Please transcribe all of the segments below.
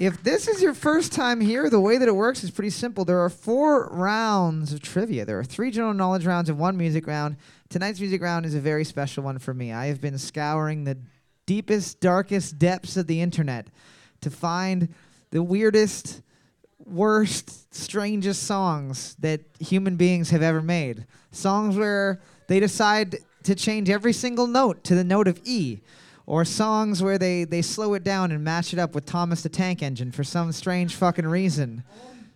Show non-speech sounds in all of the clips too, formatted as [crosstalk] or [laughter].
If this is your first time here, the way that it works is pretty simple. There are four rounds of trivia. There are three general knowledge rounds and one music round. Tonight's music round is a very special one for me. I have been scouring the deepest, darkest depths of the internet to find the weirdest, worst, strangest songs that human beings have ever made. Songs where they decide to change every single note to the note of E or songs where they, they slow it down and match it up with Thomas the Tank Engine for some strange fucking reason.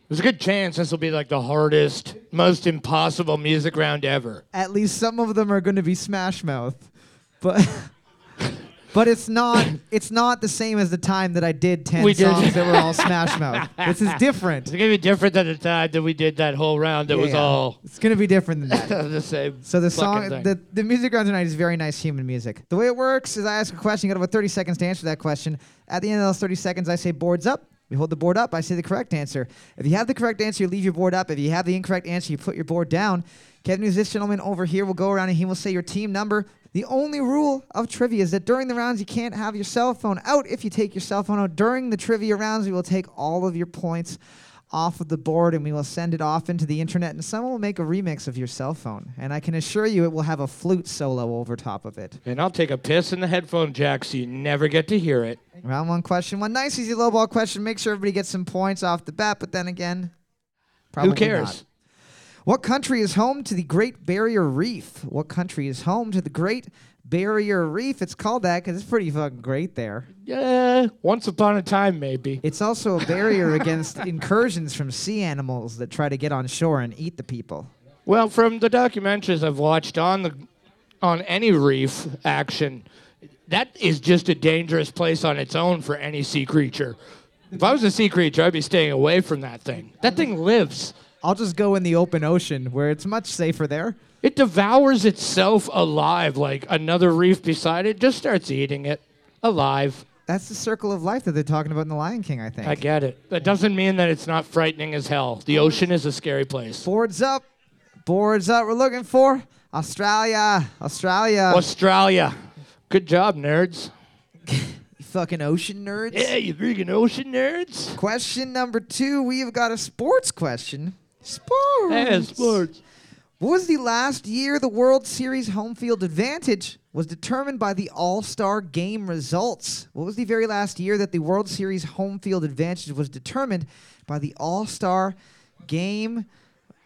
There's a good chance this will be like the hardest, most impossible music round ever. At least some of them are going to be Smash Mouth, but [laughs] but it's not it's not the same as the time that I did ten We did. songs that were all Smash Mouth. This is different. It's gonna be different than the time that we did that whole round that was Yeah. all It's going to be different than that. [laughs] the same. So the fucking song, thing. the, the music round tonight is very nice human music. The way it works is I ask a question, you got about 30 seconds to answer that question. At the end of those 30 seconds, I say boards up. We hold the board up. I say the correct answer. If you have the correct answer, you leave your board up. If you have the incorrect answer, you put your board down. Kevin, who's this gentleman over here, will go around and he will say your team number. The only rule of trivia is that during the rounds, you can't have your cell phone out. If you take your cell phone out during the trivia rounds, we will take all of your points off of the board and we will send it off into the internet and someone will make a remix of your cell phone and i can assure you it will have a flute solo over top of it and I'll take a piss in the headphone jack so you never get to hear it. round one question one nice easy low ball question make sure everybody gets some points off the bat but then again probably Who cares? What country is home to the great barrier reef what country is home to the great barrier reef it's called that because it's pretty fucking great there Yeah, once upon a time maybe. it's also a barrier against [laughs] incursions from sea animals that try to get on shore and eat the people Well, from the documentaries I've watched on the on any reef action, that is just a dangerous place on its own for any sea creature. If I was a sea creature, I'd be staying away from that thing. That thing lives. I'll just go in the open ocean where it's much safer there. It devours itself alive like another reef beside it just starts eating it alive. That's the circle of life that they're talking about in The Lion King, I think. I get it. That doesn't mean that it's not frightening as hell. The ocean is a scary place. Boards up. Boards up. We're looking for Australia. Australia. Australia. Good job, nerds. [laughs] You fucking ocean nerds. Yeah, you freaking ocean nerds. Question number two. We have got a sports question. Sports. Sports. What was the last year the World Series home field advantage was determined by the All Star game results? What was the very last year that the World Series home field advantage was determined by the All Star game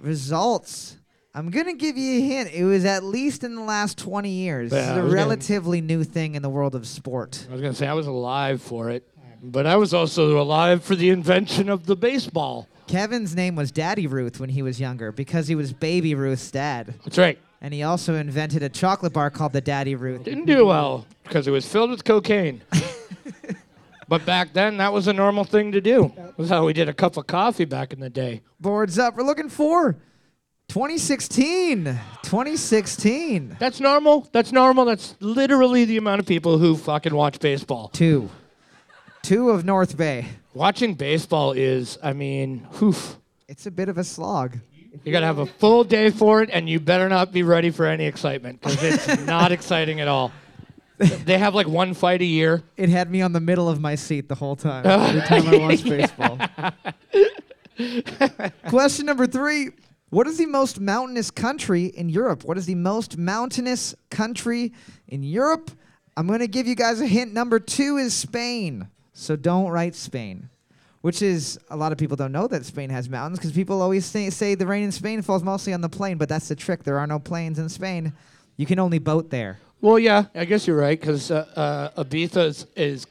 results? I'm going to give you a hint. It was at least in the last 20 years. Yeah, this is a was gonna- relatively new thing in the world of sport. I was going to say I was alive for it, but I was also alive for the invention of the baseball. Kevin's name was Daddy Ruth when he was younger because he was Baby Ruth's dad. That's right. And he also invented a chocolate bar called the Daddy Ruth. Didn't do well because it was filled with cocaine. [laughs] but back then, that was a normal thing to do. That was how we did a cup of coffee back in the day. Boards up. We're looking for 2016. 2016. That's normal. That's normal. That's literally the amount of people who fucking watch baseball. Two. Two of North Bay. Watching baseball is, I mean. It's a bit of a slog. You got to have a full day for it, and you better not be ready for any excitement because it's [laughs] not exciting at all. They have like one fight a year. It had me on the middle of my seat the whole time. [laughs] Every time I watched baseball. Question number three. What is the most mountainous country in Europe? What is the most mountainous country in Europe? I'm going to give you guys a hint. Number two is Spain. So don't write Spain. Which is, a lot of people don't know that Spain has mountains because people always say, say the rain in Spain falls mostly on the plain, but that's the trick. There are no plains in Spain. You can only boat there. Well, yeah, I guess you're right because uh, uh, Ibiza is, is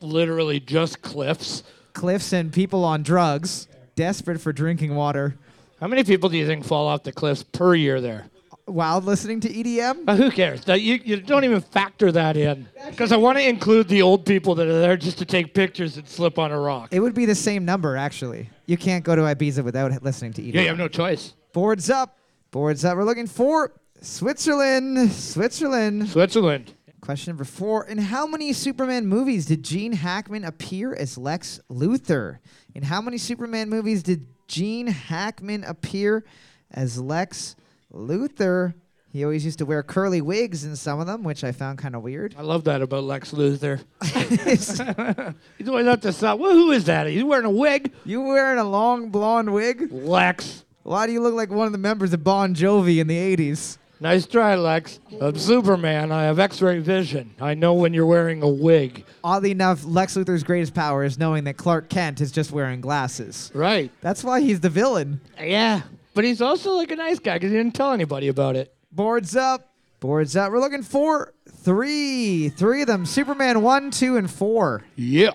literally just cliffs. Cliffs and people on drugs, desperate for drinking water, How many people do you think fall off the cliffs per year there? While listening to EDM. Uh, who cares? That you, you don't even factor that in because I want to include the old people that are there just to take pictures and slip on a rock. It would be the same number, actually. You can't go to Ibiza without listening to EDM. Yeah, you have no choice. Boards up. Boards up. We're looking for Switzerland. Switzerland. Switzerland. Question number four. In how many Superman movies did Gene Hackman appear as Lex Luthor? In how many Superman movies did Gene Hackman appear as Lex Luthor? He always used to wear curly wigs in some of them, which I found kind of weird. I love that about Lex Luthor. [laughs] [laughs] He's always up to something. Well, who is that? He's wearing a wig. you wearing a long blonde wig? Lex. Why do you look like one of the members of Bon Jovi in the 80s? Nice try, Lex. I'm Superman. I have X-ray vision. I know when you're wearing a wig. Oddly enough, Lex Luthor's greatest power is knowing that Clark Kent is just wearing glasses. Right. That's why he's the villain. Yeah. But he's also like a nice guy because he didn't tell anybody about it. Boards up. Boards up. We're looking for three. Three of them. Superman 1, 2, and 4. Yeah.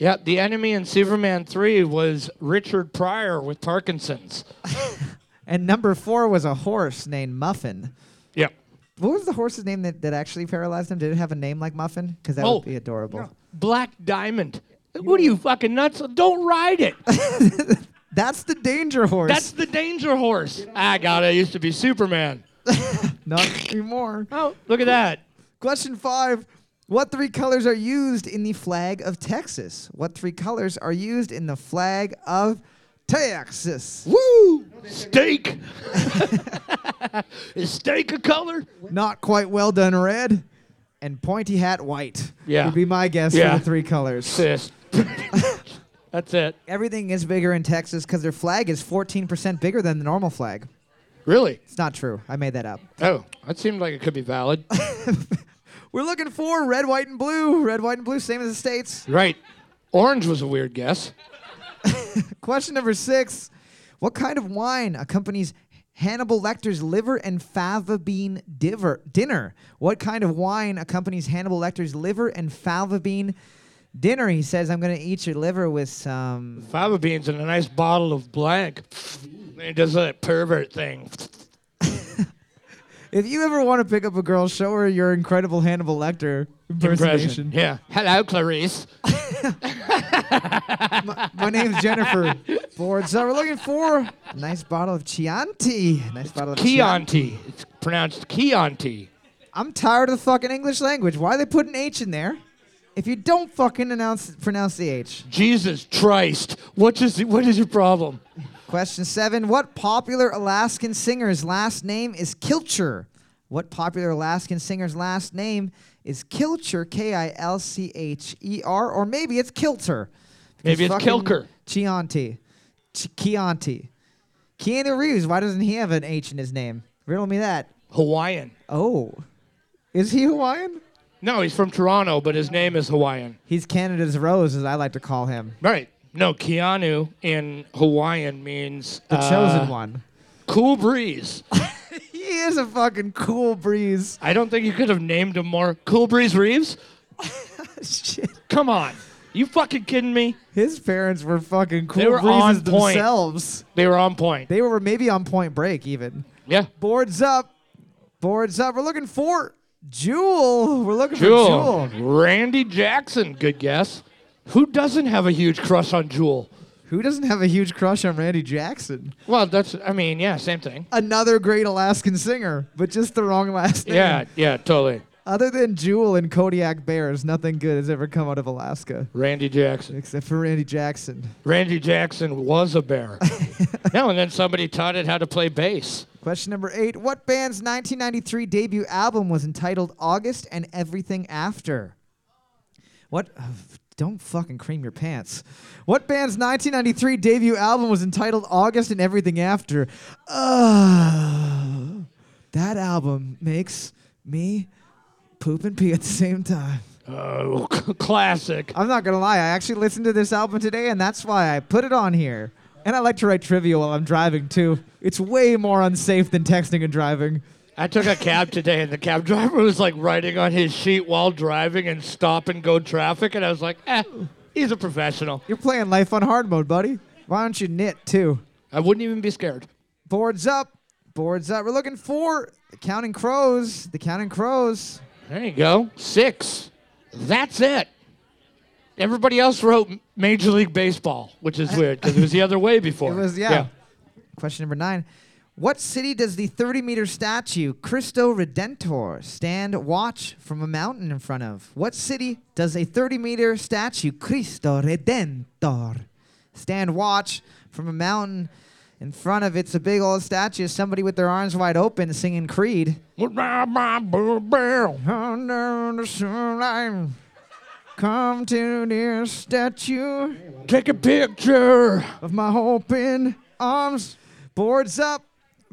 Yeah, the enemy in Superman 3 was Richard Pryor with Parkinson's. [laughs] And number 4 was a horse named Muffin. Yeah. What was the horse's name that, that actually paralyzed him? Did it have a name like Muffin? Because that Oh, would be adorable. Black Diamond. What are you fucking nuts? Don't ride it. [laughs] That's the danger horse. That's the danger horse. Ah, I got it. Used to be Superman. [laughs] not anymore. Oh, look at that. Question five. What three colors are used in the flag of Texas? What three colors are used in the flag of Texas? Woo! Steak. [laughs] Is steak a color? Not quite well done red and pointy hat white. Yeah. Would be my guess Yeah. for the three colors. Sis. [laughs] That's it. Everything is bigger in Texas because their flag is 14% bigger than the normal flag. Really? It's not true. I made that up. Oh, that seemed like it could be valid. [laughs] We're looking for red, white, and blue. Red, white, and blue, same as the states. right. Orange was a weird guess. [laughs] Question number six. What kind of wine accompanies Hannibal Lecter's liver and fava bean diver, dinner? What kind of wine accompanies Hannibal Lecter's liver and fava bean dinner? He says, I'm going to eat your liver with some. Fava beans and a nice bottle of blank. And he does that pervert thing. [laughs] If you ever want to pick up a girl, show her your incredible Hannibal Lecter impersonation. Yeah. Hello, Clarice. [laughs] [laughs] My name's Jennifer Ford. So we're looking for a nice bottle of Chianti. Nice bottle of Chianti. It's pronounced Chianti. I'm tired of the fucking English language. Why they put an H in there? If you don't fucking announce pronounce the H. Jesus Christ. What is, what is your problem? Question seven. What popular Alaskan singer's last name is Kilcher? What popular Alaskan singer's last name is Kilcher? K I L C H E R. Or maybe it's Kilter. Maybe it's Kilker. Chianti. Ch- Chianti. Keanu Reeves. Why doesn't he have an H in his name? Riddle me that. Hawaiian. Oh. Is he Hawaiian? No, he's from Toronto, but his name is Hawaiian. He's Canada's Rose, as I like to call him. Right. No, Keanu in Hawaiian means The uh, chosen one. Cool breeze. [laughs] He is a fucking cool breeze. I don't think you could have named him more. Cool Breeze Reeves? [laughs] Shit. Come on. You fucking kidding me? His parents were fucking cool They were breezes on point. themselves. They were on point. They were maybe on point break even. Yeah. Boards up. Boards up. We're looking for Jewel. We're looking Jewel. for Jewel. Randy Jackson. Good guess. Who doesn't have a huge crush on Jewel? Who doesn't have a huge crush on Randy Jackson? Well, that's, I mean, yeah, same thing. Another great Alaskan singer, but just the wrong last name. Yeah, yeah, totally. Other than Jewel and Kodiak Bears, nothing good has ever come out of Alaska. Randy Jackson. Except for Randy Jackson. Randy Jackson was a bear. [laughs] no, and then somebody taught it how to play bass. Question number eight. What band's 1993 debut album was entitled August and Everything After? What? don't fucking cream your pants. What band's 1993 debut album was entitled August and Everything After? Uh, that album makes me poop and pee at the same time. Oh, [laughs] classic. I'm not gonna lie, I actually listened to this album today, and that's why I put it on here. And I like to write trivia while I'm driving too. It's way more unsafe than texting and driving. I took a cab today, and the cab [laughs] driver was like writing on his sheet while driving and stop and go traffic, and I was like, eh, he's a professional. You're playing life on hard mode, buddy. Why don't you knit too? I wouldn't even be scared. Boards up. Boards up. We're looking for the Counting Crows. The Counting Crows. There you go. Six. That's it. Everybody else wrote Major League Baseball, which is weird because it was the other way before. It was, yeah. Question number nine. What city does the 30 meter statue Cristo Redentor stand watch from a mountain in front of? What city does a 30 meter statue Cristo Redentor stand watch from a mountain in front of? It's a big old statue, somebody with their arms wide open singing Creed. Under the sunlight, come to this statue Take a picture. of my open arms. Boards up,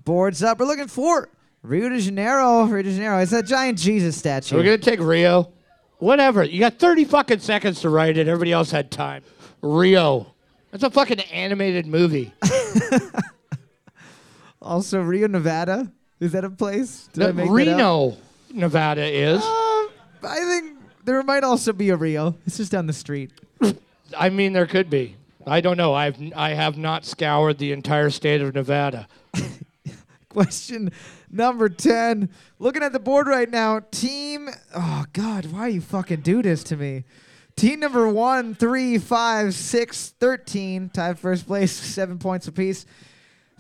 boards up. We're looking for Rio de Janeiro. Rio de Janeiro. It's that giant Jesus statue. We're gonna take Rio. Whatever. You got 30 fucking seconds to write it. Everybody else had time. Rio. That's a fucking animated movie. [laughs] also, Rio, Nevada. Is that a place? Did I make that up? Reno, Nevada is. Uh, I think there might also be a Rio. It's just down the street. I mean, there could be. I don't know. I've I have not scoured the entire state of Nevada. [laughs] Question number 10. Looking at the board right now, team. Oh, God, why you fucking do this to me? Team number one, three, five, six, 13. Tied first place, [laughs] seven points apiece.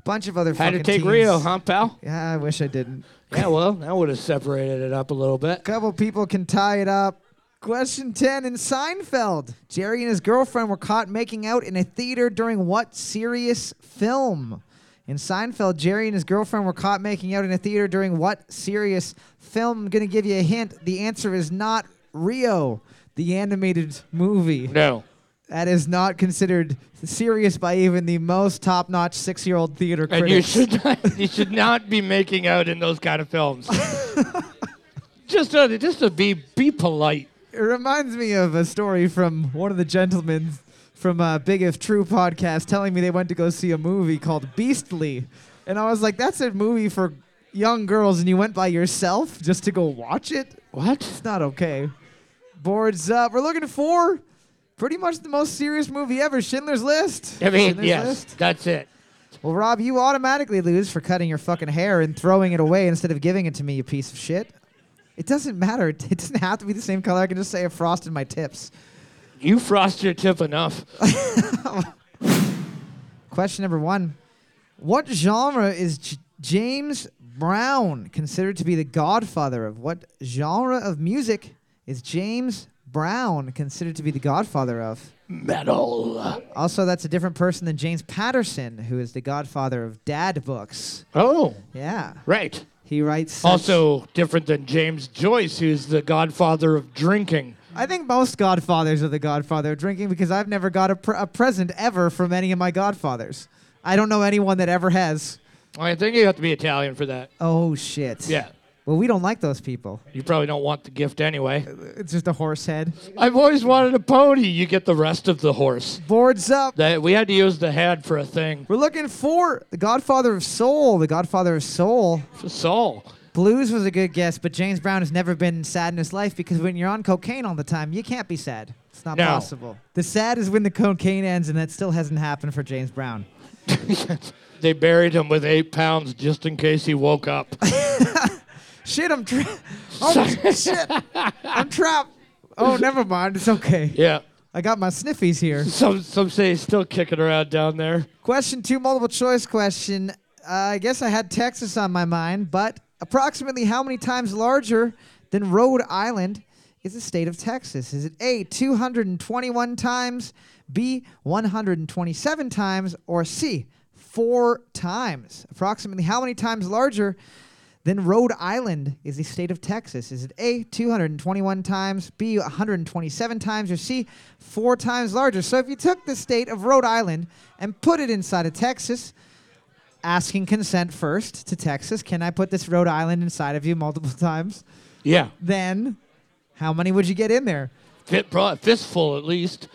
Bunch of other Had to fucking take teams. Rio, huh, pal? Yeah, I wish I didn't. Yeah, well, that would have separated it up a little bit. A couple people can tie it up. Question 10 in Seinfeld. Jerry and his girlfriend were caught making out in a theater during what serious film? In Seinfeld, Jerry and his girlfriend were caught making out in a theater during what serious film? I'm going to give you a hint. The answer is not Rio, the animated movie. No. That is not considered serious by even the most top notch six year old theater And you critics. should not, you should not be making out in those kind of films. [laughs] just to, just to be be polite. It reminds me of a story from one of the gentlemen from uh, Big If True podcast telling me they went to go see a movie called Beastly. And I was like, that's a movie for young girls, and you went by yourself just to go watch it? What? It's not okay. Boards up. We're looking for pretty much the most serious movie ever Schindler's List. I mean, Schindler's yes, List. that's it. Well, Rob, you automatically lose for cutting your fucking hair and throwing it away instead of giving it to me, you piece of shit. It doesn't matter. [laughs] It doesn't have to be the same color. I can just say I frosted my tips. You frost your tip enough. [laughs] Question number one What genre is J- James Brown considered to be the godfather of? What genre of music is James Brown considered to be the godfather of? Metal. Also, that's a different person than James Patterson, who is the godfather of dad books. Oh, Yeah. right. He writes. Also different than James Joyce, who's the godfather of drinking. I think most godfathers are the godfather of drinking because I've never got a, pr- a present ever from any of my godfathers. I don't know anyone that ever has. I think you have to be Italian for that. Oh, shit. Yeah. Well, we don't like those people. You probably don't want the gift anyway. It's just a horse head. I've always wanted a pony. You get the rest of the horse. Boards up. That we had to use the head for a thing. We're looking for the Godfather of Soul. The Godfather of Soul. For Saul. Blues was a good guess, but James Brown has never been sad in his life because when you're on cocaine all the time, you can't be sad. It's not No. possible. The sad is when the cocaine ends, and that still hasn't happened for James Brown. [laughs] they buried him with eight pounds just in case he woke up. [laughs] Shit, I'm trapped. [laughs] Oh, shit. I'm trapped. Oh, never mind. It's okay. yeah. I got my sniffies here. Some some say he's still kicking around down there. Question two, multiple choice question. Uh, I guess I had Texas on my mind, but approximately how many times larger than Rhode Island is the state of Texas? Is it A, 221 times, B, 127 times, or C, four times? Approximately how many times larger than Rhode Island is the state of Texas? Is it A, 221 times, B, 127 times, or C, four times larger? So if you took the state of Rhode Island and put it inside of Texas, asking consent first to Texas, can I put this Rhode Island inside of you multiple [laughs] times? Yeah. Then how many would you get in there? Fistful at least.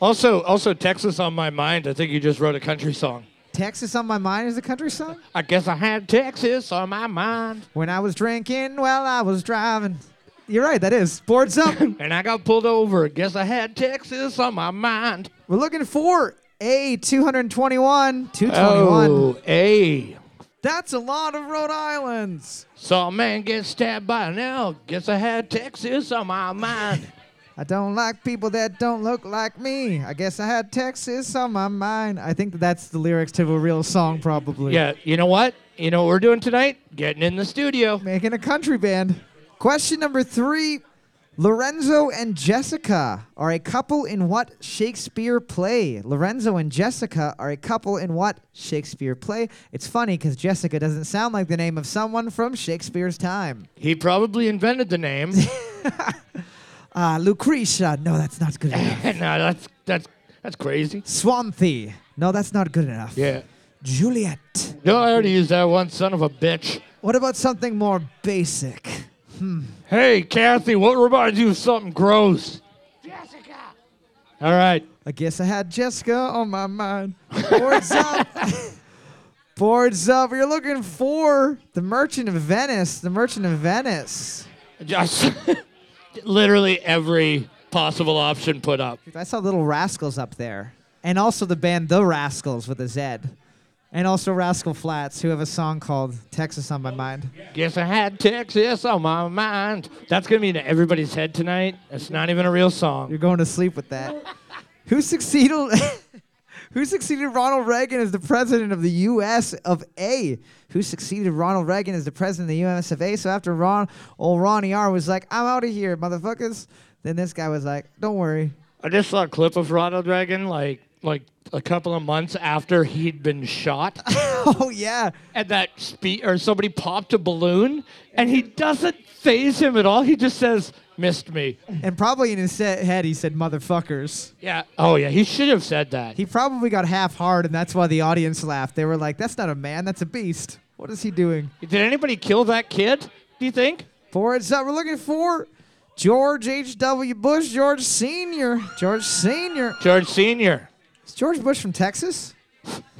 Also, also Texas on my mind. I think you just wrote a country song. Texas on my mind is a country song? I guess I had Texas on my mind, When I was drinking while I was driving. You're right, that is. Boards up. [laughs] and I got pulled over. Guess I had Texas on my mind. We're looking for A 221. 221. Oh, a. That's a lot of Rhode Islands. Saw a man get stabbed by an elk. Guess I had Texas on my mind. I don't like people that don't look like me. I guess I had Texas on my mind. I think that that's the lyrics to a real song, probably. Yeah, you know what? You know what we're doing tonight? Getting in the studio. Making a country band. Question number three Lorenzo and Jessica are a couple in what Shakespeare play? Lorenzo and Jessica are a couple in what Shakespeare play? It's funny because Jessica doesn't sound like the name of someone from Shakespeare's time. He probably invented the name. [laughs] Uh, Lucretia. No, that's not good [laughs] enough. no, that's that's that's crazy. Swanthe. No, that's not good enough. Yeah. Juliet. No, I already used that one, son of a bitch. What about something more basic? Hmm. Hey, Kathy, what reminds you of something gross? Jessica. All right. I guess I had Jessica on my mind. Boards up. [laughs] Boards up. You're looking for the Merchant of Venice. The Merchant of Venice. [laughs] Literally every possible option put up. I saw Little Rascals up there. And also the band The Rascals with a Z. And also Rascal Flatts, who have a song called Texas on My Mind. Guess I had Texas on my mind. That's gonna be in everybody's head tonight. It's not even a real song. You're going to sleep with that. who succeeded [laughs] Who succeeded Ronald Reagan as the president of the US of A? Who succeeded Ronald Reagan as the president of the US of A? So after Ron old Ronnie R was like, I'm out of here, motherfuckers. Then this guy was like, Don't worry. I just saw a clip of Ronald Reagan like like a couple of months after he'd been shot, [laughs] oh yeah. and that spe- or somebody popped a balloon, and he doesn't phase him at all. He just says, "Missed me." And probably in his se- head he said motherfuckers. Yeah. Oh yeah. He should have said that. He probably got half hard and that's why the audience laughed. They were like, That's not a man, that's a beast. What is he doing? Did anybody kill that kid? Do you think? Forwards up. We're looking for George H.W. Bush, George Sr. George Sr. George Senior. Is George Bush from Texas?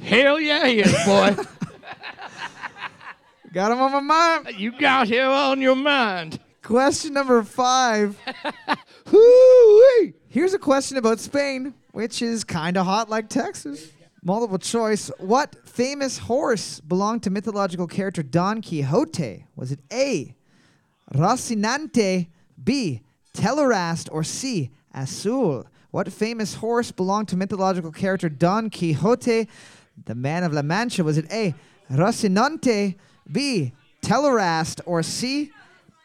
Hell yeah, he is, boy. [laughs] Got him on my mind. you got him on your mind. Question number five. [laughs] Here's a question about Spain, which is kind of hot like Texas. Multiple choice. What famous horse belonged to mythological character Don Quixote? Was it A. Rocinante, B. Telerast, or C. Azul? What famous horse belonged to mythological character Don Quixote, the man of La Mancha? Was it A. Rocinante, B. Telerast, or C.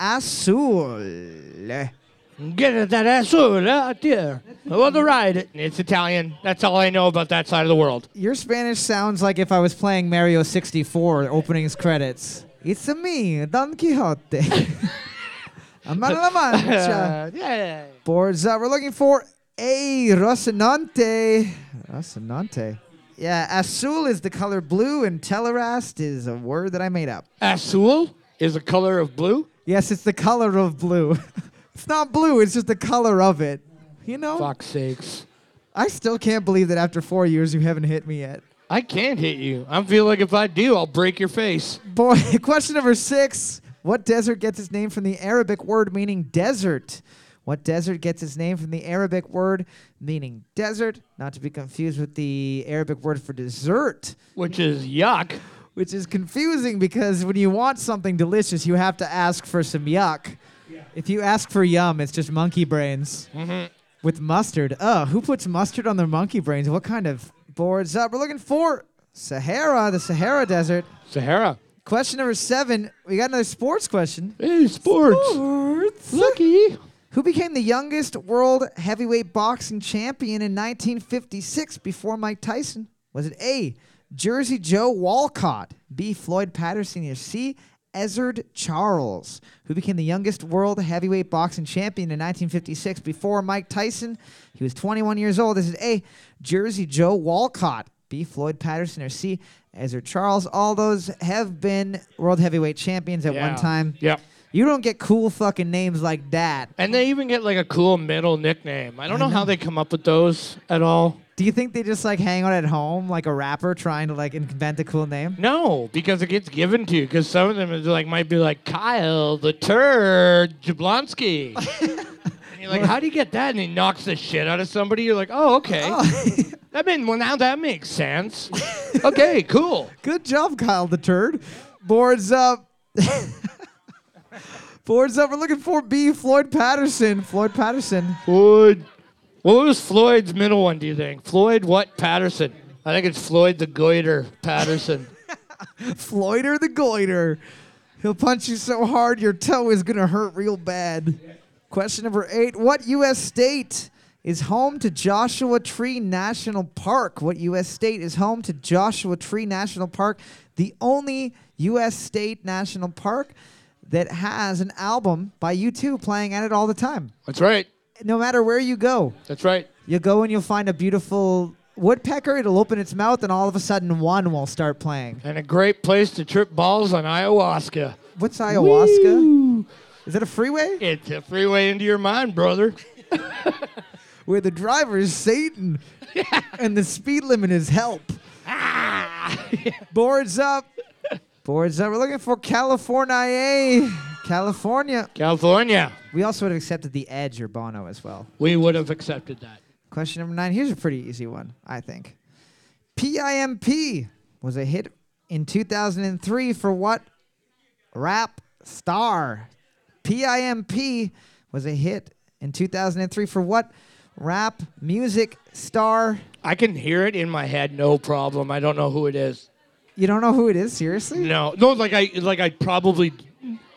Azul? Get it, that azul out there. I want to ride it. It's Italian. That's all I know about that side of the world. Your Spanish sounds like if I was playing Mario 64 opening's credits. It's a me, Don Quixote. [laughs] I'm out of La Mancha. Uh, [laughs] yeah. Boards up. We're looking for a Rocinante. Rocinante. Yeah, azul is the color blue, and telerast is a word that I made up. Azul is a color of blue. Yes, it's the color of blue. [laughs] it's not blue, it's just the color of it. You know? Fuck sakes. I still can't believe that after four years you haven't hit me yet. I can't hit you. I feel like if I do, I'll break your face. Boy, [laughs] question number six. What desert gets its name from the Arabic word meaning desert? What desert gets its name from the Arabic word meaning desert? Not to be confused with the Arabic word for dessert, Which is yuck. which is confusing because when you want something delicious, you have to ask for some yuck. If you ask for yum, it's just monkey brains mm-hmm. with mustard. Oh, who puts mustard on their monkey brains? What kind of boards up? We're looking for Sahara, the Sahara Desert. Sahara. Question number seven. We got another sports question. Hey, sports. Sports. Lucky. Who became the youngest world heavyweight boxing champion in 1956 before Mike Tyson? Was it A. Jersey Joe Walcott, B. Floyd Patterson, or C. Ezzard Charles, who became the youngest world heavyweight boxing champion in 1956 before Mike Tyson? He was 21 years old. Is it A. Jersey Joe Walcott, B. Floyd Patterson, or C. Ezzard Charles? All those have been world heavyweight champions at one time. Yep. You don't get cool fucking names like that. And they even get like a cool middle nickname. I don't know how they come up with those at all. Do you think they just like hang out at home like a rapper trying to like invent a cool name? No, because it gets given to you. Because some of them is like might be like Kyle the Turd Jablonski. [laughs] and you're like, how do you get that? And he knocks the shit out of somebody. You're like, oh, okay. Oh. [laughs] That mean well now that makes sense. okay, cool. [laughs] Good job, Kyle the Turd. Boards up. Boards up. We're looking for B. Floyd Patterson. Floyd Patterson. Floyd. What was Floyd's middle one, do you think? Floyd what? Patterson. I think it's Floyd the Goiter Patterson. [laughs] Floyder the Goiter. He'll punch you so hard your toe is going to hurt real bad. Question number eight What U.S. state is home to Joshua Tree National Park? What U.S. state is home to Joshua Tree National Park? The only U.S. state national park that has an album by U2 playing at it all the time. That's right. No matter where you go, That's right. you go and you'll find a beautiful woodpecker. It'll open its mouth, and all of a sudden, one will start playing. And a great place to trip balls on ayahuasca. What's ayahuasca? Is it a freeway It's a freeway into your mind, brother. [laughs] where the driver is Satan [laughs] and the speed limit is help? Ah, [laughs] Boards up. Boards up. We're looking for California. Eh? California. California. We also would have accepted the Edge or Bono as well. We would have accepted that. Question number nine. Here's a pretty easy one, I think. PIMP was a hit in 2003 for what rap star? PIMP was a hit in 2003 for what rap music star? I can hear it in my head, no problem. I don't know who it is. You don't know who it is? Seriously? No, no, like I, like I probably,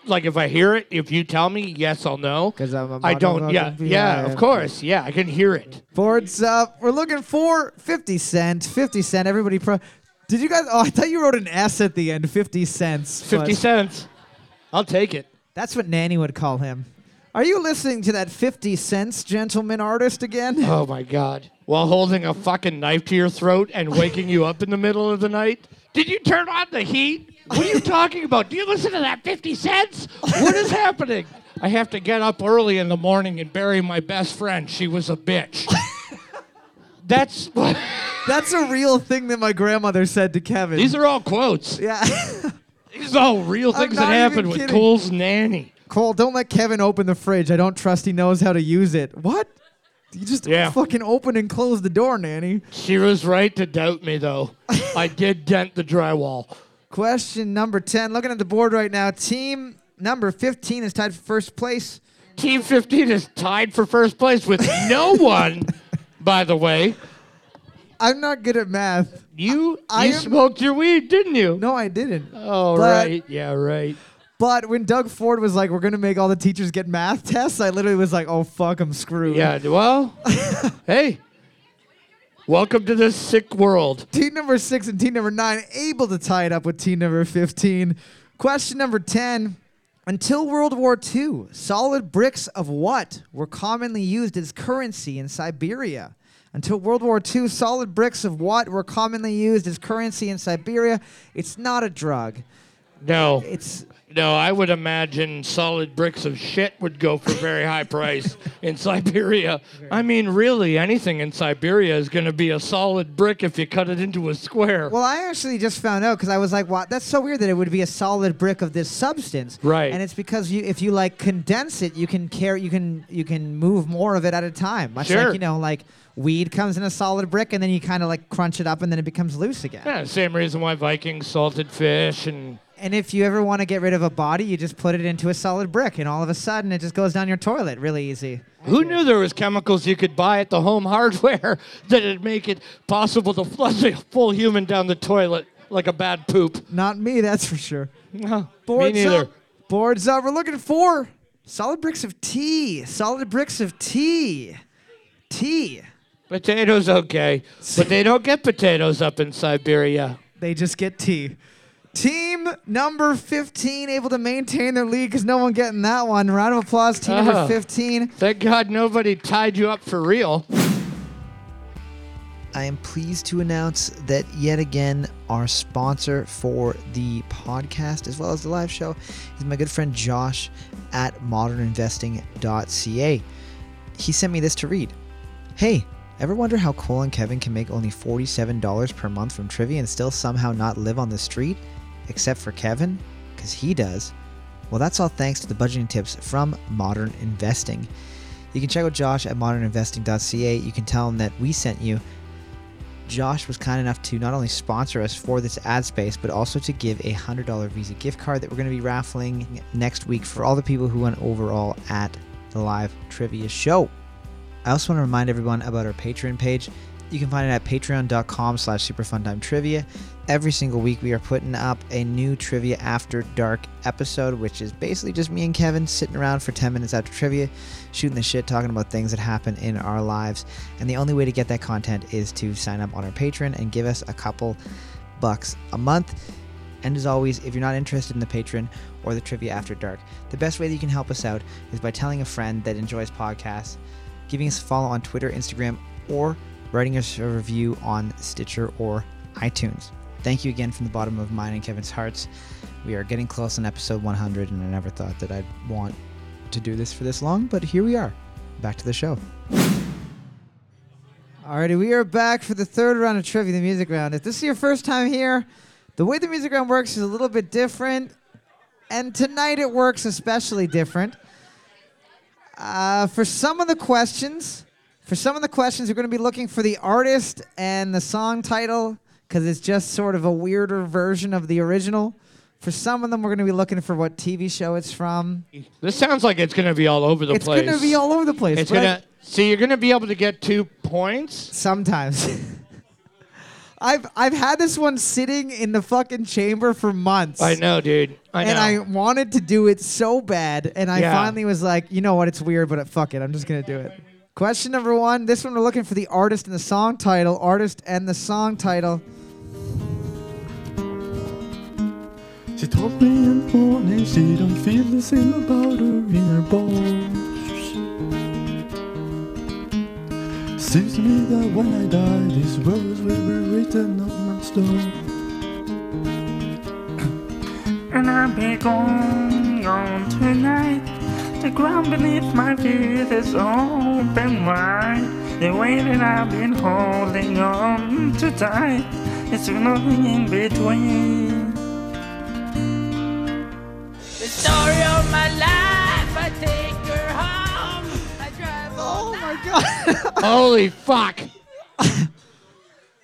like if I hear it, if you tell me, yes, I'll know. Because I'm a I don't. Yeah, yeah, of course. Yeah, I can hear it. Boards up. We're looking for 50 Cent. 50 Cent. Everybody pro. Did you guys? Oh, I thought you wrote an S at the end. 50 cents. Fifty but- cents. I'll take it. That's what Nanny would call him. Are you listening to that 50 cents gentleman artist again? Oh my god. While holding a fucking knife to your throat and waking you up in the middle of the night. Did you turn on the heat? What are you talking about? Do you listen to that 50 cents? What is happening? I have to get up early in the morning and bury my best friend. She was a bitch. That's what. [laughs] That's a real thing that my grandmother said to Kevin. These are all quotes. yeah. These are all real I'm things that not even happened with kidding. Cole's nanny. Cole, don't let Kevin open the fridge. I don't trust he knows how to use it. What? You just Yeah. fucking open and close the door, Nanny. She was right to doubt me, though. [laughs] I did dent the drywall. Question number 10. Looking at the board right now, team number 15 is tied for first place. Team 15 is tied for first place with no [laughs] one, by the way. I'm not good at math. You I you am- smoked your weed, didn't you? No, I didn't. Oh, But- right. Yeah, right. But when Doug Ford was like, we're going to make all the teachers get math [laughs] tests, I literally was like, oh, fuck, I'm screwed. Yeah, well, [laughs] hey, welcome to this sick world. Team number six and team number nine able to tie it up with team number 15. Question number 10. Until World War II, solid bricks of what were commonly used as currency in Siberia? Until World War II, solid bricks of what were commonly used as currency in Siberia? It's not a drug. No, It's no, I would imagine solid bricks of shit would go for very high [laughs] price in Siberia. I mean, really, anything in Siberia is going to be a solid brick if you cut it into a square. Well, I actually just found out because I was like, "What? That's so weird that it would be a solid brick of this substance." Right. And it's because you, if you like condense it, you can carry, you can, you can move more of it at a time. Much Sure. like you know, like weed comes in a solid brick, and then you kind of like crunch it up, and then it becomes loose again. Yeah, same reason why Vikings salted fish and And if you ever want to get rid of a body, you just put it into a solid brick, and all of a sudden, it just goes down your toilet, really easy. Who knew there was chemicals you could buy at the home hardware [laughs] that'd make it possible to flush a full human down the toilet like a bad poop? Not me, that's for sure. No, me Boards neither. up. Boards up. We're looking for solid bricks of tea. Solid bricks of tea. Tea. Potatoes okay, but they don't get potatoes up in Siberia. They just get tea. Team number 15 able to maintain their lead because no one getting that one. Round of applause, team number Ah. 15. Thank God nobody tied you up for real. I am pleased to announce that yet again, our sponsor for the podcast as well as the live show is my good friend Josh at moderninvesting.ca. He sent me this to read. Hey, ever wonder how Cole and Kevin can make only $47 per month from trivia and still somehow not live on the street? Except for Kevin? Because he does. Well, that's all thanks to the budgeting tips from Modern Investing. You can check out Josh at moderninvesting.ca. You can tell him that we sent you Josh was kind enough to not only sponsor us for this ad space, but also to give a $100 Visa gift card that we're going to be raffling next week for all the people who went overall at the live trivia show. I also want to remind everyone about our Patreon page. You can find it at patreon.com slash superfuntimetrivia. Every single week we are putting up a new Trivia After Dark episode, which is basically just me and Kevin sitting around for 10 minutes after trivia, shooting the shit, talking about things that happen in our lives. And the only way to get that content is to sign up on our Patreon and give us a couple bucks a month. And as always, if you're not interested in the Patreon or the Trivia After Dark, the best way that you can help us out is by telling a friend that enjoys podcasts, giving us a follow on Twitter, Instagram, or writing us a review on Stitcher or iTunes. Thank you again from the bottom of mine and Kevin's hearts. We are getting close on episode 100, and I never thought that I'd want to do this for this long, but here we are. Back to the show. Alrighty, we are back for the third round of trivia, the music round. If this is your first time here, the way the music round works is a little bit different, and tonight it works especially different. Uh, for some of the questions, for some of the questions, we're going to be looking for the artist and the song title because it's just sort of a weirder version of the original. For some of them, we're going to be looking for what TV show it's from. This sounds like it's going to be all over the it's place. It's going to be all over the place. It's gonna. See, you're going to be able to get two points. sometimes. [laughs] I've I've had this one sitting in the fucking chamber for months. I know, dude. I know. And I wanted to do it so bad, and I Yeah. finally was like, you know what? It's weird, but fuck it. I'm just gonna do it. Question number one. This one we're looking for the artist and the song title. Artist and the song title. She told me in the morning she don't feel the same about her in her bones. Seems to me that when I die, these words will be written on my stone. And I'll be gone, gone tonight. The ground beneath my feet is open wide. The way that I've been holding on to tight, it's nothing in between. Story of my life, I take her home. I drive oh all Oh my god! [laughs] Holy fuck!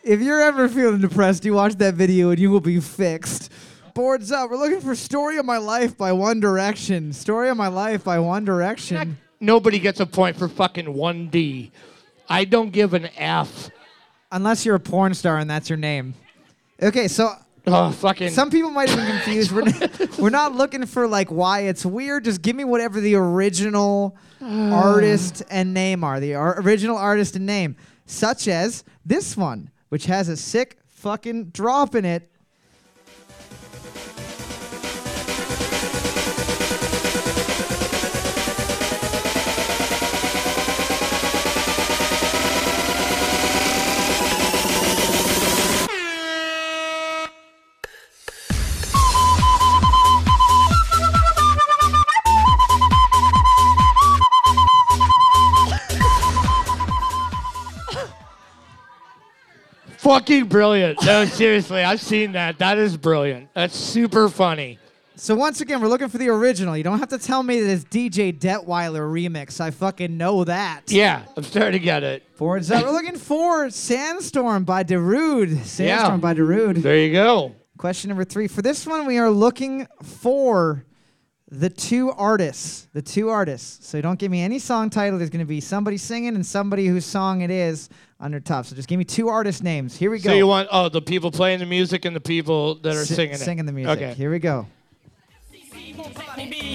if you're ever feeling depressed, you watch that video and you will be fixed. Boards up. We're looking for "Story of My Life" by One Direction. "Story of My Life" by One Direction. Nobody gets a point for fucking 1D. I don't give an F. Unless you're a porn star and that's your name. Okay, so Oh, fucking. some people might have been confused. We're not, [laughs] we're not looking for like why it's weird. Just give me whatever the original [sighs] artist and name are. The ar- original artist and name, such as this one, which has a sick fucking drop in it. Fucking brilliant. No, [laughs] seriously, I've seen that. That is brilliant. That's super funny. So once again, we're looking for the original. You don't have to tell me that it's DJ Detweiler remix. I fucking know that. Yeah, I'm starting to get it. Boards up. We're looking for Sandstorm by Darude. Sandstorm Yeah. by Darude. There you go. Question number three. For this one, we are looking for the two artists. The two artists. So don't give me any song title. There's going to be somebody singing and somebody whose song it is under top. So just give me two artist names. Here we go. So you want oh the people playing the music and the people that are Si- singing it. Singing the music. Okay. Here we go.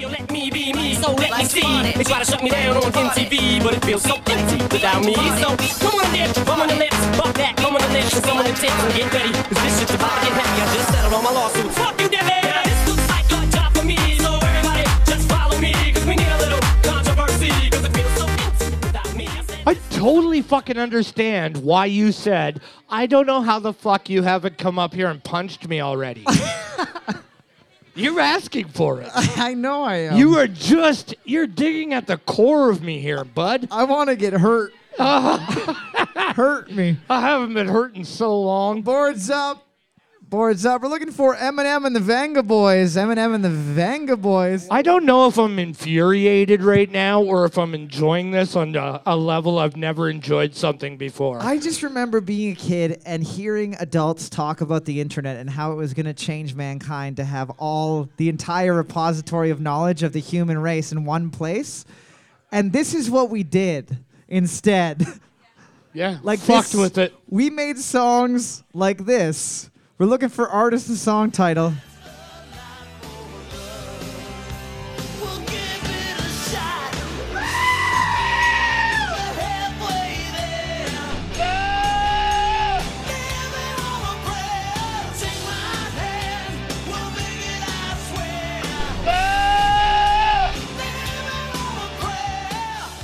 Let me be, me so let me see. They try to shut me down on MTV, but it feels so empty without me. So come on, dip, come on the lips, fuck that, come on the lips, and come on the tits, and get ready. Cause this shit's about to get heavy. I just settled on my lawsuit. Fuck you, Debbie! Totally fucking understand why you said I don't know how the fuck you haven't come up here and punched me already. [laughs] You're asking for it. [laughs] I know I am. You are just you're digging at the core of me here, bud. I want to get hurt. [laughs] hurt me. I haven't been hurt in so long. Boards up Boards up. We're looking for Eminem and the Vengaboys. Eminem and the Vengaboys. I don't know if I'm infuriated right now or if I'm enjoying this on a, a level I've never enjoyed something before. I just remember being a kid and hearing adults talk about the internet and how it was going to change mankind to have all the entire repository of knowledge of the human race in one place. And this is what we did instead. yeah, like fucked this- with it. We made songs like this. We're looking for artist and song title.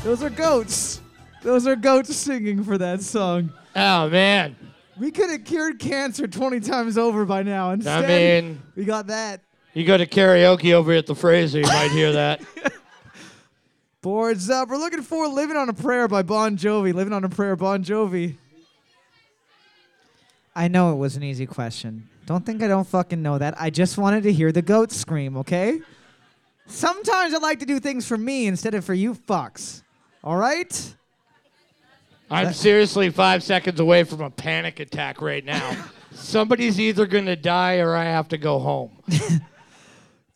Those are goats. Those are goats singing for that song. Oh man, We could have cured cancer 20 times over by now. Instead, mean- we got that. you go to karaoke over at the Fraser, you might hear that. [laughs] Boards up. We're looking for Living on a Prayer by Bon Jovi. Living on a Prayer, Bon Jovi. I know it was an easy question. Don't think I don't fucking know that. I just wanted to hear the goat scream, okay? Sometimes I like to do things for me instead of for you fucks. All right? I'm seriously five seconds away from a panic attack right now. [laughs] Somebody's either gonna die or I have to go home. [laughs]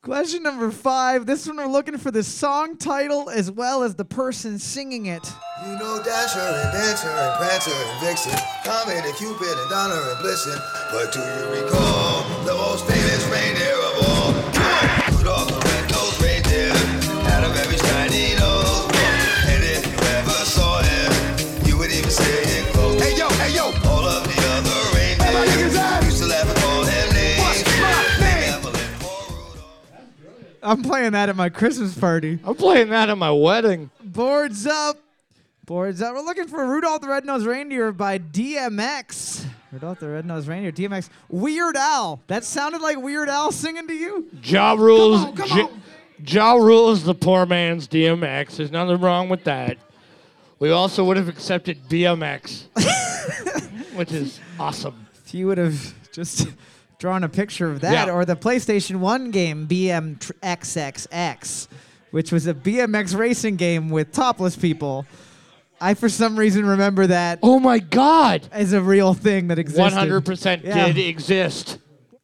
Question number five. This one we're looking for the song title as well as the person singing it. You know Dasher and Dancer and Prancer and Vixen, Comet and Cupid and Donner and Blitzen. But do you recall the most famous reindeer I'm playing that at my Christmas party. I'm playing that at my wedding. Boards up. Boards up. We're looking for Rudolph the Red-Nosed Reindeer by DMX. Rudolph the Red-Nosed Reindeer, DMX. Weird Al. That sounded like Weird Al singing to you? Ja rules. Come on, come on. Ja rules the poor man's DMX. There's nothing wrong with that. We also would have accepted BMX, [laughs] which is awesome. If you would have just drawn a picture of that, Yeah. or the PlayStation 1 game BMXXX, which was a BMX racing game with topless people. I, for some reason, remember that Oh my God! as a real thing that existed. 100% Yeah. did exist.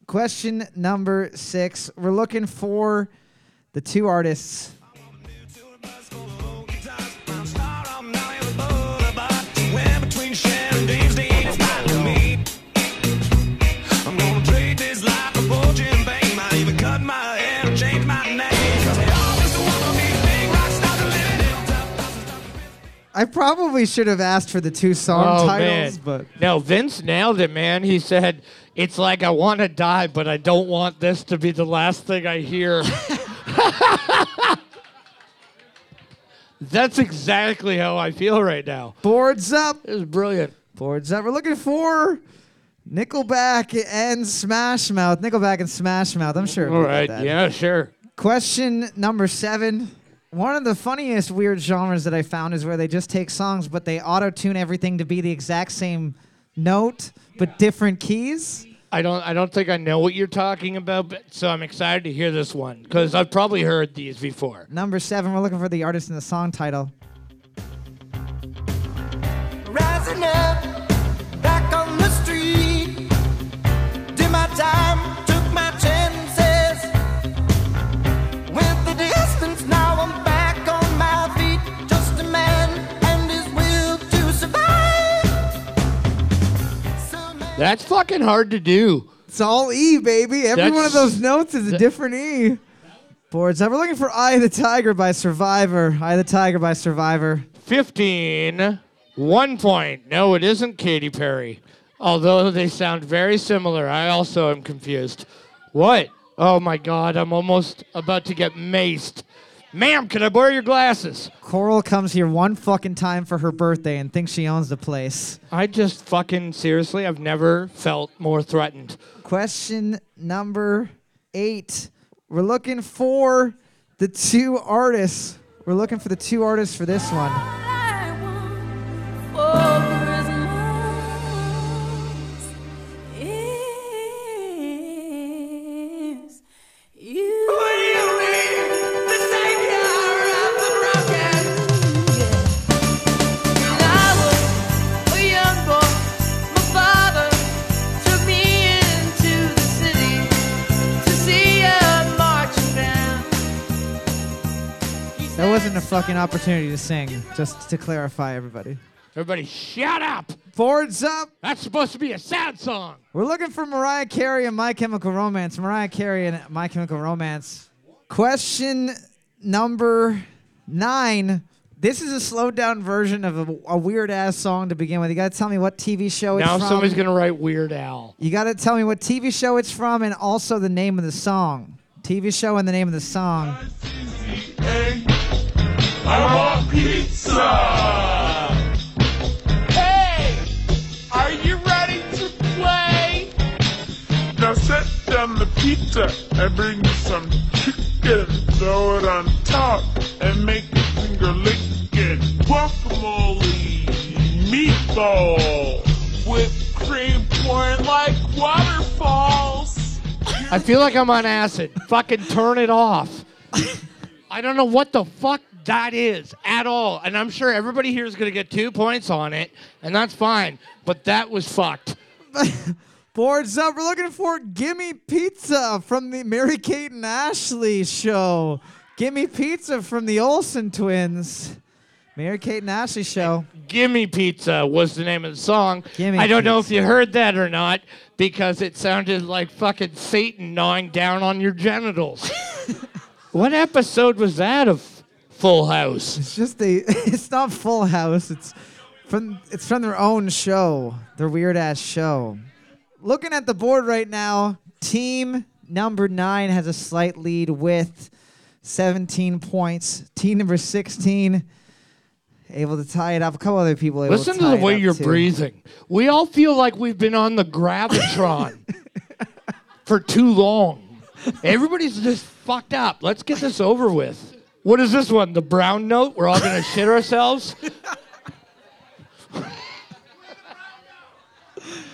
Question number six. We're looking for the two artists. I probably should have asked for the two song oh titles, man! but no, Vince nailed it, man. He said, "It's like I want to die, but I don't want this to be the last thing I hear." [laughs] That's exactly how I feel right now. boards up. It was brilliant. Boards up. We're looking for Nickelback and Smash Mouth. Nickelback and Smash Mouth. I'm sure. All right, that. yeah, sure. Question number seven. One of the funniest weird genres that I found is where they just take songs, but they auto tune everything to be the exact same note, but different keys. I don't I don't think I know what you're talking about, but, so I'm excited to hear this one because I've probably heard these before. Number seven, we're looking for the artist and the song title. Rising up, That's fucking hard to do. It's all E, baby. Every That's- one of those notes is a different E. Boards up. We're looking for Eye of the Tiger by Survivor. Eye of the Tiger by Survivor. 15, one point. No, it isn't Katy Perry. Although they sound very similar, I also am confused. What? Oh my god, I'm almost about to get maced. Ma'am, can I borrow your glasses? Coral comes here one fucking time for her birthday and thinks she owns the place. I just fucking seriously, I've never felt more threatened. Question number eight. We're looking for the two artists. We're looking for the two artists for this one. Fucking opportunity to sing, just to clarify, everybody. Everybody, shut up! Boards up. That's supposed to be a sad song. We're looking for Mariah Carey and My Chemical Romance. Mariah Carey and My Chemical Romance. Question number nine. This is a slowed down version of a, a weird ass song to begin with. You got to tell me what TV show it's Now from. somebody's gonna write Weird Al. You got to tell me what TV show it's from and also the name of the song. TV show and the name of the song. I want pizza. Hey, are you ready to play? Now set down the pizza and bring me some chicken. Throw it on top and make it finger licking. Guacamole, meatball with cream pouring like waterfalls. I feel like I'm on acid. Fucking turn it off. I don't know what the fuck that is at all. And I'm sure everybody here is going to get two points on it, and that's fine. But that was fucked. [laughs] Boards up. We're looking for Gimme Pizza from the Mary Kate and Ashley show. Gimme Pizza from the Olsen twins. Mary Kate and Ashley show. Gimme Pizza was the name of the song. Gimme I don't know if you heard that or not because it sounded like fucking Satan gnawing down on your genitals. [laughs] what episode was that of Full House? It's just a. [laughs] It's not Full House. It's from. It's from their own show. Their weird ass show. Looking at the board right now, team number nine has a slight lead with 17 points. Team number 16 able to tie it up. A couple other people able Listen to to the way you're too. breathing. We all feel like we've been on the Gravitron [laughs] for too long. Everybody's just fucked up. Let's get this over with. What is this one? The brown note? We're all gonna shit ourselves?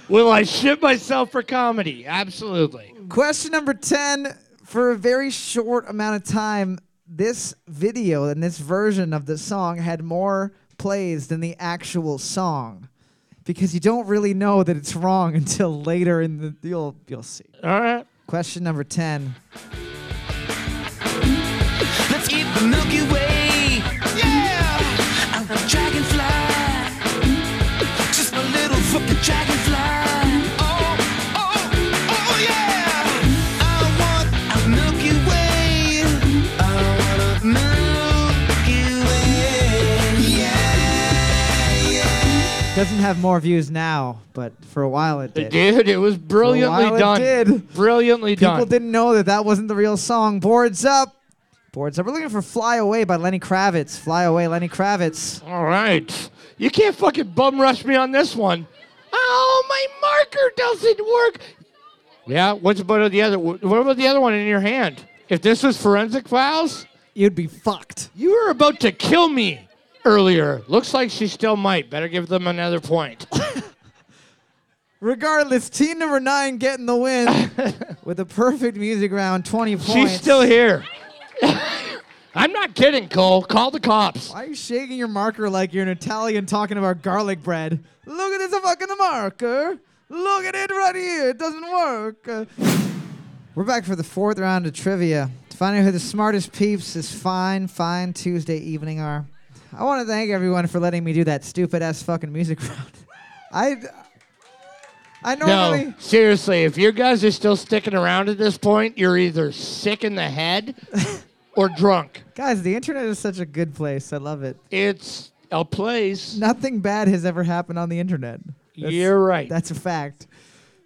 Will I shit myself for comedy? Absolutely. Question number 10 for a very short amount of time, this video and this version of the song had more plays than the actual song. Because you don't really know that it's wrong [laughs] until later in the you'll you'll see. All right. Question number 10. Doesn't have more views now, but for a while it It did. did. It was brilliantly while it done. did. Brilliantly People done. People didn't know that that wasn't the real song. Boards up. Boards up. We're looking for Fly Away by Lenny Kravitz. Fly Away, Lenny Kravitz. All right. You can't fucking bum rush me on this one. Oh, my marker doesn't work. Yeah, what's about the other? What about the other one in your hand? If this was forensic files, You'd be fucked. you were about to kill me earlier. Looks like she still might. Better give them another point. [laughs] Regardless, team number nine getting the win [laughs] with a perfect music round, 20 points. She's still here. I'm not kidding, Cole. Call the cops. Why are you shaking your marker like you're an Italian talking about garlic bread? Look at this fucking marker. Look at it right here. It doesn't work. Uh, we're back for the fourth round of trivia. To find out who the smartest peeps this fine, fine Tuesday evening are. I want to thank everyone for letting me do that stupid ass fucking music [laughs] round. I, I normally. No, seriously, if you guys are still sticking around at this point, you're either sick in the head [laughs] or drunk. Guys, the internet is such a good place. I love it. It's a place. Nothing bad has ever happened on the internet. That's- You're right. That's a fact.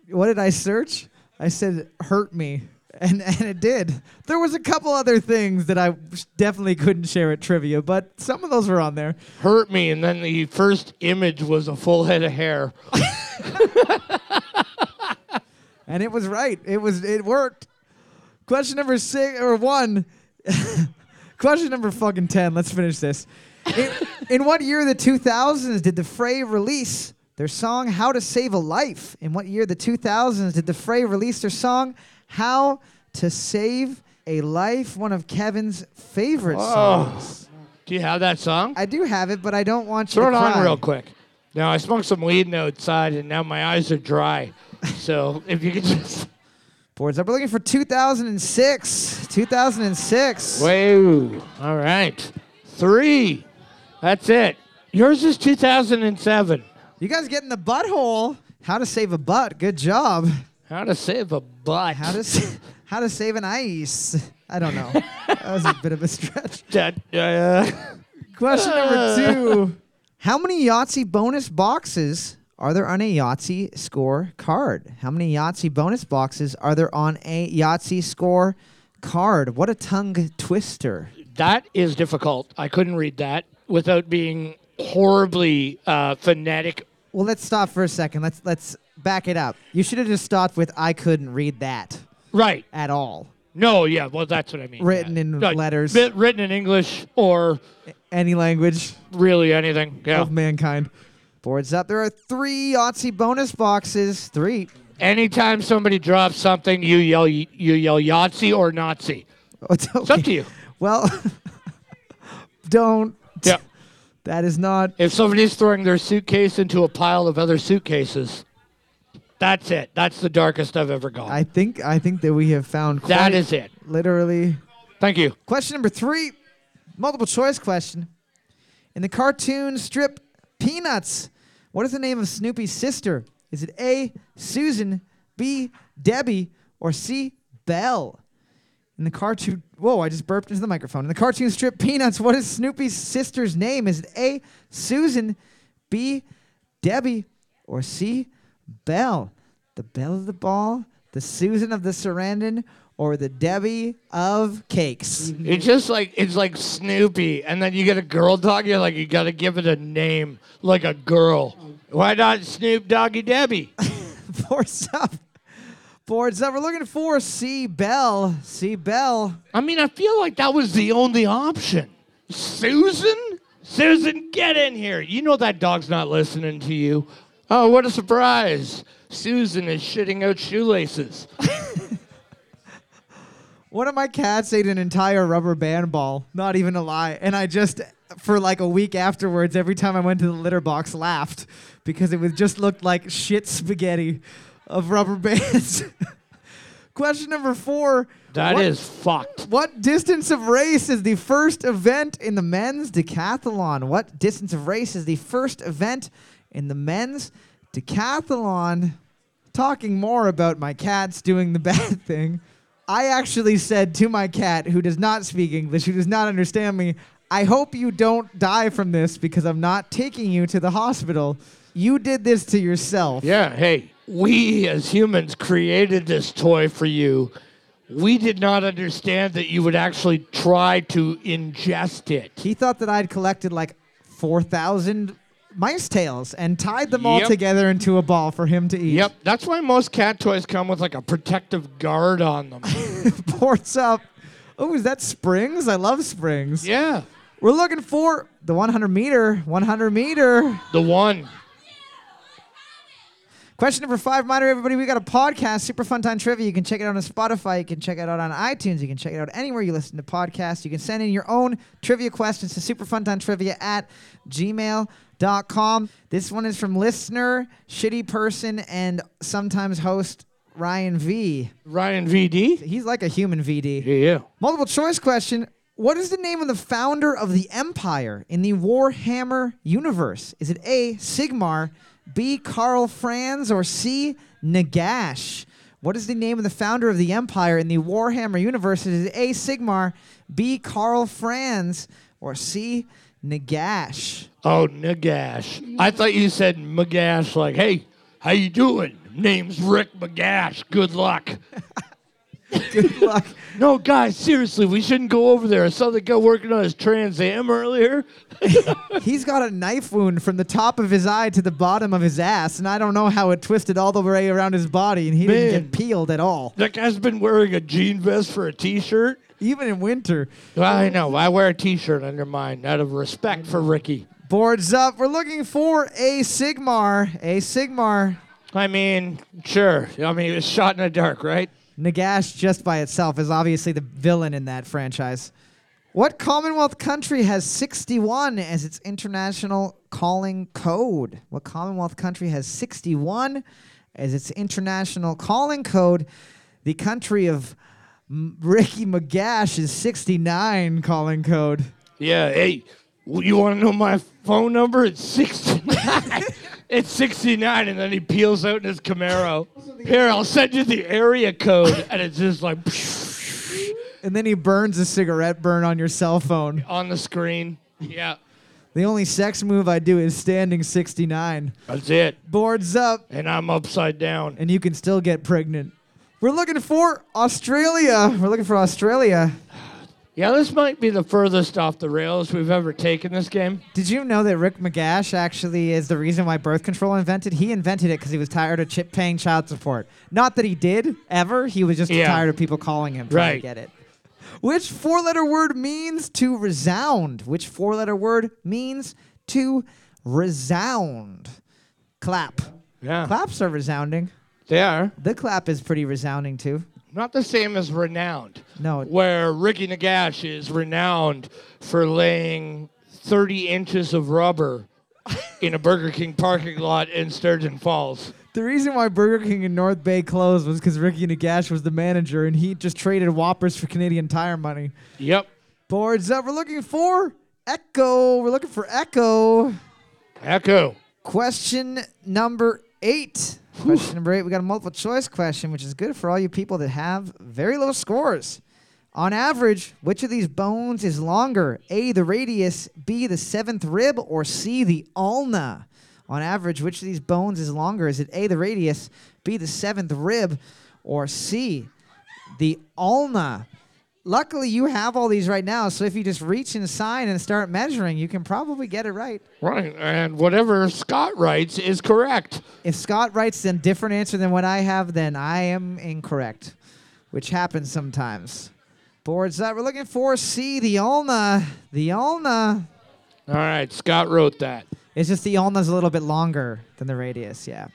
What did I search? I said hurt me. And, [laughs] and it did. There was a couple other things that I definitely couldn't share at trivia, but some of those were on there. Hurt me, and then the first image was a full head of hair. [laughs] And it was right. It was it worked. Question number six or one. [laughs] Question number fucking ten. Let's finish this. In, in what year of the 2000s did the Fray release their song "How to Save a Life"? In what year of the 2000s did the Fray release their song "How to Save a Life"? One of Kevin's favorite songs. Do you have that song? I do have it, but I don't want you Throw it to on cry. real quick. Now, I smoked some weed outside, and now my eyes are dry. So if you could just. Boards up. We're looking for 2006. 2006. Whoa. All right. Three. That's it. Yours is 2007. You guys get in the butthole. How to save a butt. Good job. How to save a butt. How to s- [laughs] how to save an ice. I don't know. that was a bit of a stretch. [laughs] That, uh, Question number two. [laughs] How many Yahtzee bonus boxes are there on a Yahtzee score card? How many Yahtzee bonus boxes are there on a Yahtzee score card? What a tongue twister. that is difficult. I couldn't read that without being horribly uh, phonetic. Well, let's stop for a second. Let's let's back it up. You should have just stopped with I couldn't read that Right. at all. No, yeah, well, that's what I mean. Written yeah. in Like, letters. bit- written in English or Any language really anything. Yeah. of mankind. Boards up. There are three Yahtzee bonus boxes. Three. Anytime somebody drops something, you yell you yell Yahtzee or Nazi. Oh, It's, It's up to you. Well, [laughs] don't. Yeah. That is not. If somebody's throwing their suitcase into a pile of other suitcases, that's it. That's the darkest I've ever gone. I think. I think that we have found. that is it. Literally. Thank you. Question number three. Multiple choice question. In the cartoon strip Peanuts, what is the name of Snoopy's sister? Is it A. Susan, B. Debbie, or C. Belle? In the cartoon, whoa! I just burped into the microphone. In the cartoon strip Peanuts, what is Snoopy's sister's name? Is it A. Susan, B. Debbie, or C. Belle? The Belle of the Ball, the Susan of the Sarandon, or the Debbie of Cakes? Mm-hmm. It's just like it's like Snoopy, and then you get a girl dog. You're like, you got to give it a name like a girl. Why not Snoop Doggy Debbie? Boards up. Boards up. We're looking for C. Belle. C. Belle. I mean, I feel like that was the only option. Susan, Susan, get in here. You know that dog's not listening to you. Oh, what a surprise! Susan is shitting out shoelaces. [laughs] One of my cats ate an entire rubber band ball. Not even a lie. And I just, for like a week afterwards, every time I went to the litter box, laughed because it was just looked like shit spaghetti of rubber [laughs] bands. Question number four. That What- is fucked. What distance of race is the first event in the men's decathlon? What distance of race is the first event in the men's decathlon? Talking more about my cats doing the [laughs] bad thing. I actually said to my cat, who does not speak English, who does not understand me, I hope you don't die from this because I'm not taking you to the hospital. You did this to yourself. Yeah, hey, we as humans created this toy for you. We did not understand that you would actually try to ingest it. He thought that I'd collected like 4,000 mice tails and tied them all Yep. together into a ball for him to eat. Yep, that's why most cat toys come with like a protective guard on them. [laughs] Ports up. Oh, is that springs? I love springs. yeah, We're looking for the 100 meter. 100 meter. the one. Question number five, reminder, everybody, we got a podcast, Super Fun Time Trivia. You can check it out on Spotify. You can check it out on iTunes. You can check it out anywhere you listen to podcasts. You can send in your own trivia questions to superfuntimetrivia at gmail.com. This one is from listener, shitty person, and sometimes host Ryan V. Ryan VD. He's like a human VD. Yeah. Multiple choice question. What is the name of the founder of the Empire in the Warhammer universe? Is it A. Sigmar, B. Karl Franz, or C. Nagash? What is the name of the founder of the Empire in the Warhammer universe? Is it A. Sigmar, B. Karl Franz, or C. Nagash? Oh, Nagash. I thought you said Magash, like, hey, how you doing? Name's Rick Magash. Good luck. [laughs] Good [laughs] luck. No, guys, seriously, we shouldn't go over there. I saw the guy working on his Trans Am earlier. [laughs] He's got a knife wound from the top of his eye to the bottom of his ass, and I don't know how it twisted all the way around his body, and he didn't get peeled at all. That guy's been wearing a jean vest for a t-shirt. Even in winter. Well, I know. I wear a t-shirt under mine out of respect for Ricky. Boards up. We're looking for a Sigmar. A Sigmar. I mean, sure. I mean, it was shot in the dark, right? Nagash, just by itself, is obviously the villain in that franchise. What Commonwealth country has 61 as its international calling code? What Commonwealth country has 61 as its international calling code? The country of M- Ricky Magash is 69 calling code. Yeah, hey, you want to know my phone number? It's 69. [laughs] it's 69, and then he peels out in his Camaro. Here, I'll send you the area code. And it's just like And then he burns a cigarette burn on your cell phone. on the screen. Yeah, The only sex move I do is standing 69. that's it. Boards up, And I'm upside down. and you can still get pregnant. We're looking for Australia. We're looking for Australia. Yeah, this might be the furthest off the rails we've ever taken this game. Did you know that Rick McGash actually is the reason why birth control invented? He invented it because he was tired of chip paying child support. Not that he did ever. He was just Yeah. tired of people calling him trying to get it. Which four-letter word means to resound? Which four-letter word means to resound? Clap. Yeah, Claps are resounding. they are. The clap is pretty resounding too. Not the same as renowned. No, where Ricky Nagash is renowned for laying 30 inches of rubber in a Burger King parking lot in Sturgeon Falls. The reason why Burger King in North Bay closed was because Ricky Nagash was the manager and he just traded Whoppers for Canadian Tire money. Yep. Boards up. We're looking for Echo. We're looking for Echo. Echo. Question number eight. Question number eight. We got a multiple choice question, which is good for all you people that have very low scores. On average, which of these bones is longer? A, the radius, B, the seventh rib, or C, the ulna? On average, which of these bones is longer? Is it A, the radius, B, the seventh rib, or C, the ulna? Luckily, you have all these right now, so if you just reach inside and start measuring, you can probably get it right. Right. And whatever Scott writes is correct. If Scott writes a different answer than what I have, then I am incorrect, which happens sometimes. Boards up. We're looking for C, the ulna. The ulna. All right. Scott wrote that. It's just the ulna's a little bit longer than the radius, yeah.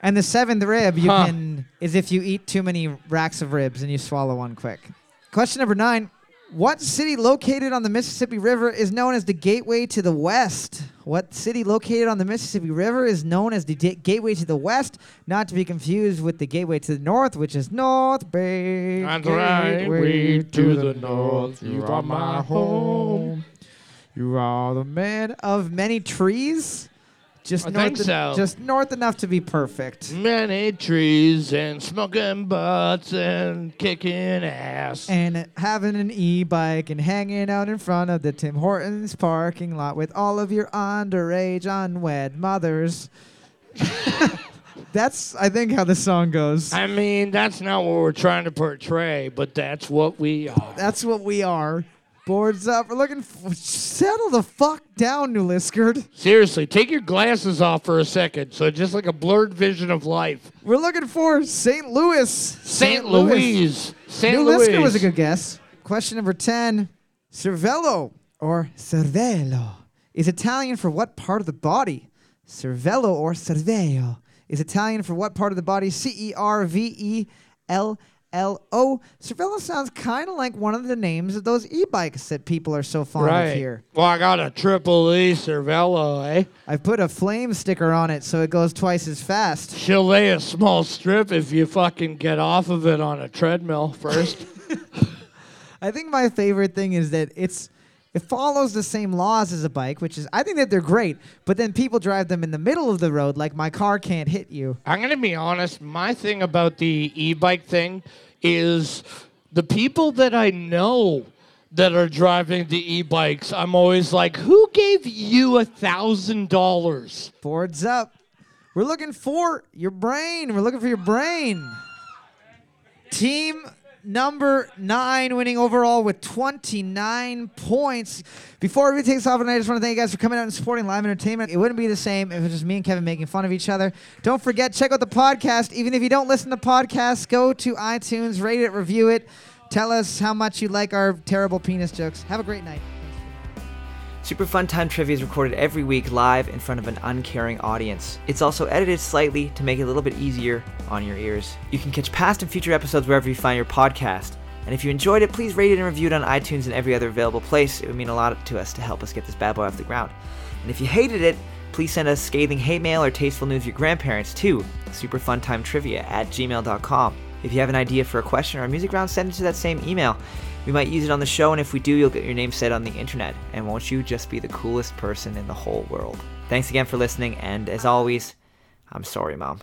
And the seventh rib, you Huh. can, is if you eat too many racks of ribs and you swallow one quick. Question number nine. What city located on the Mississippi River is known as the gateway to the West? What city located on the Mississippi River is known as the da- gateway to the West? Not to be confused with the gateway to the North, which is North Bay. That's right. Way to the north. You are my home. You are the man of many trees. Just I north think en- so. Just north enough to be perfect. Many trees and smoking butts and kicking ass. And having an e-bike and hanging out in front of the Tim Hortons parking lot with all of your underage unwed mothers. [laughs] That's I think how the song goes. I mean, that's not what we're trying to portray, but that's what we are. That's what we are. Boards up. We're looking. For, settle the fuck down, New Liskeard. Seriously, take your glasses off for a second. So just like a blurred vision of life. We're looking for St. Louis. St. Louis. St. New Louis. Was a good guess. Question number 10. Cervello or cervello is Italian for what part of the body? Cervello or cervello is Italian for what part of the body? C E R V E L L O. Cervello sounds kind of like one of the names of those e-bikes that people are so fond Right. of here. Well, I got a triple E Cervello, eh? I've put a flame sticker on it so it goes twice as fast. She'll lay a small strip if you fucking get off of it on a treadmill first. [laughs] I think my favorite thing is that it's it follows the same laws as a bike, which is I think that they're great, but then people drive them in the middle of the road like my car can't hit you. I'm going to be honest. My thing about the e bike thing is the people that I know that are driving the e bikes, I'm always like, who gave you a thousand dollars? Boards up. We're looking for your brain. We're looking for your brain. Team number nine winning overall with 29 points. Before we take this off tonight, I just want to thank you guys for coming out and supporting live entertainment. It wouldn't be the same if it was just me and Kevin making fun of each other. Don't forget, check out the podcast. Even if you don't listen to podcasts, go to iTunes, rate it, review it. Tell us how much you like our terrible penis jokes. Have a great night. Super Fun Time Trivia is recorded every week live in front of an uncaring audience. It's also edited slightly to make it a little bit easier on your ears. You can catch past and future episodes wherever you find your podcast. And if you enjoyed it, please rate it and review it on iTunes and every other available place. It would mean a lot to us to help us get this bad boy off the ground. And if you hated it, please send us scathing hate mail or tasteful news of your grandparents to superfuntimetrivia at gmail.com. If you have an idea for a question or a music round, send it to that same email. We might use it on the show, and if we do, you'll get your name said on the internet. And won't you just be the coolest person in the whole world? Thanks again for listening, and as always, I'm sorry, Mom.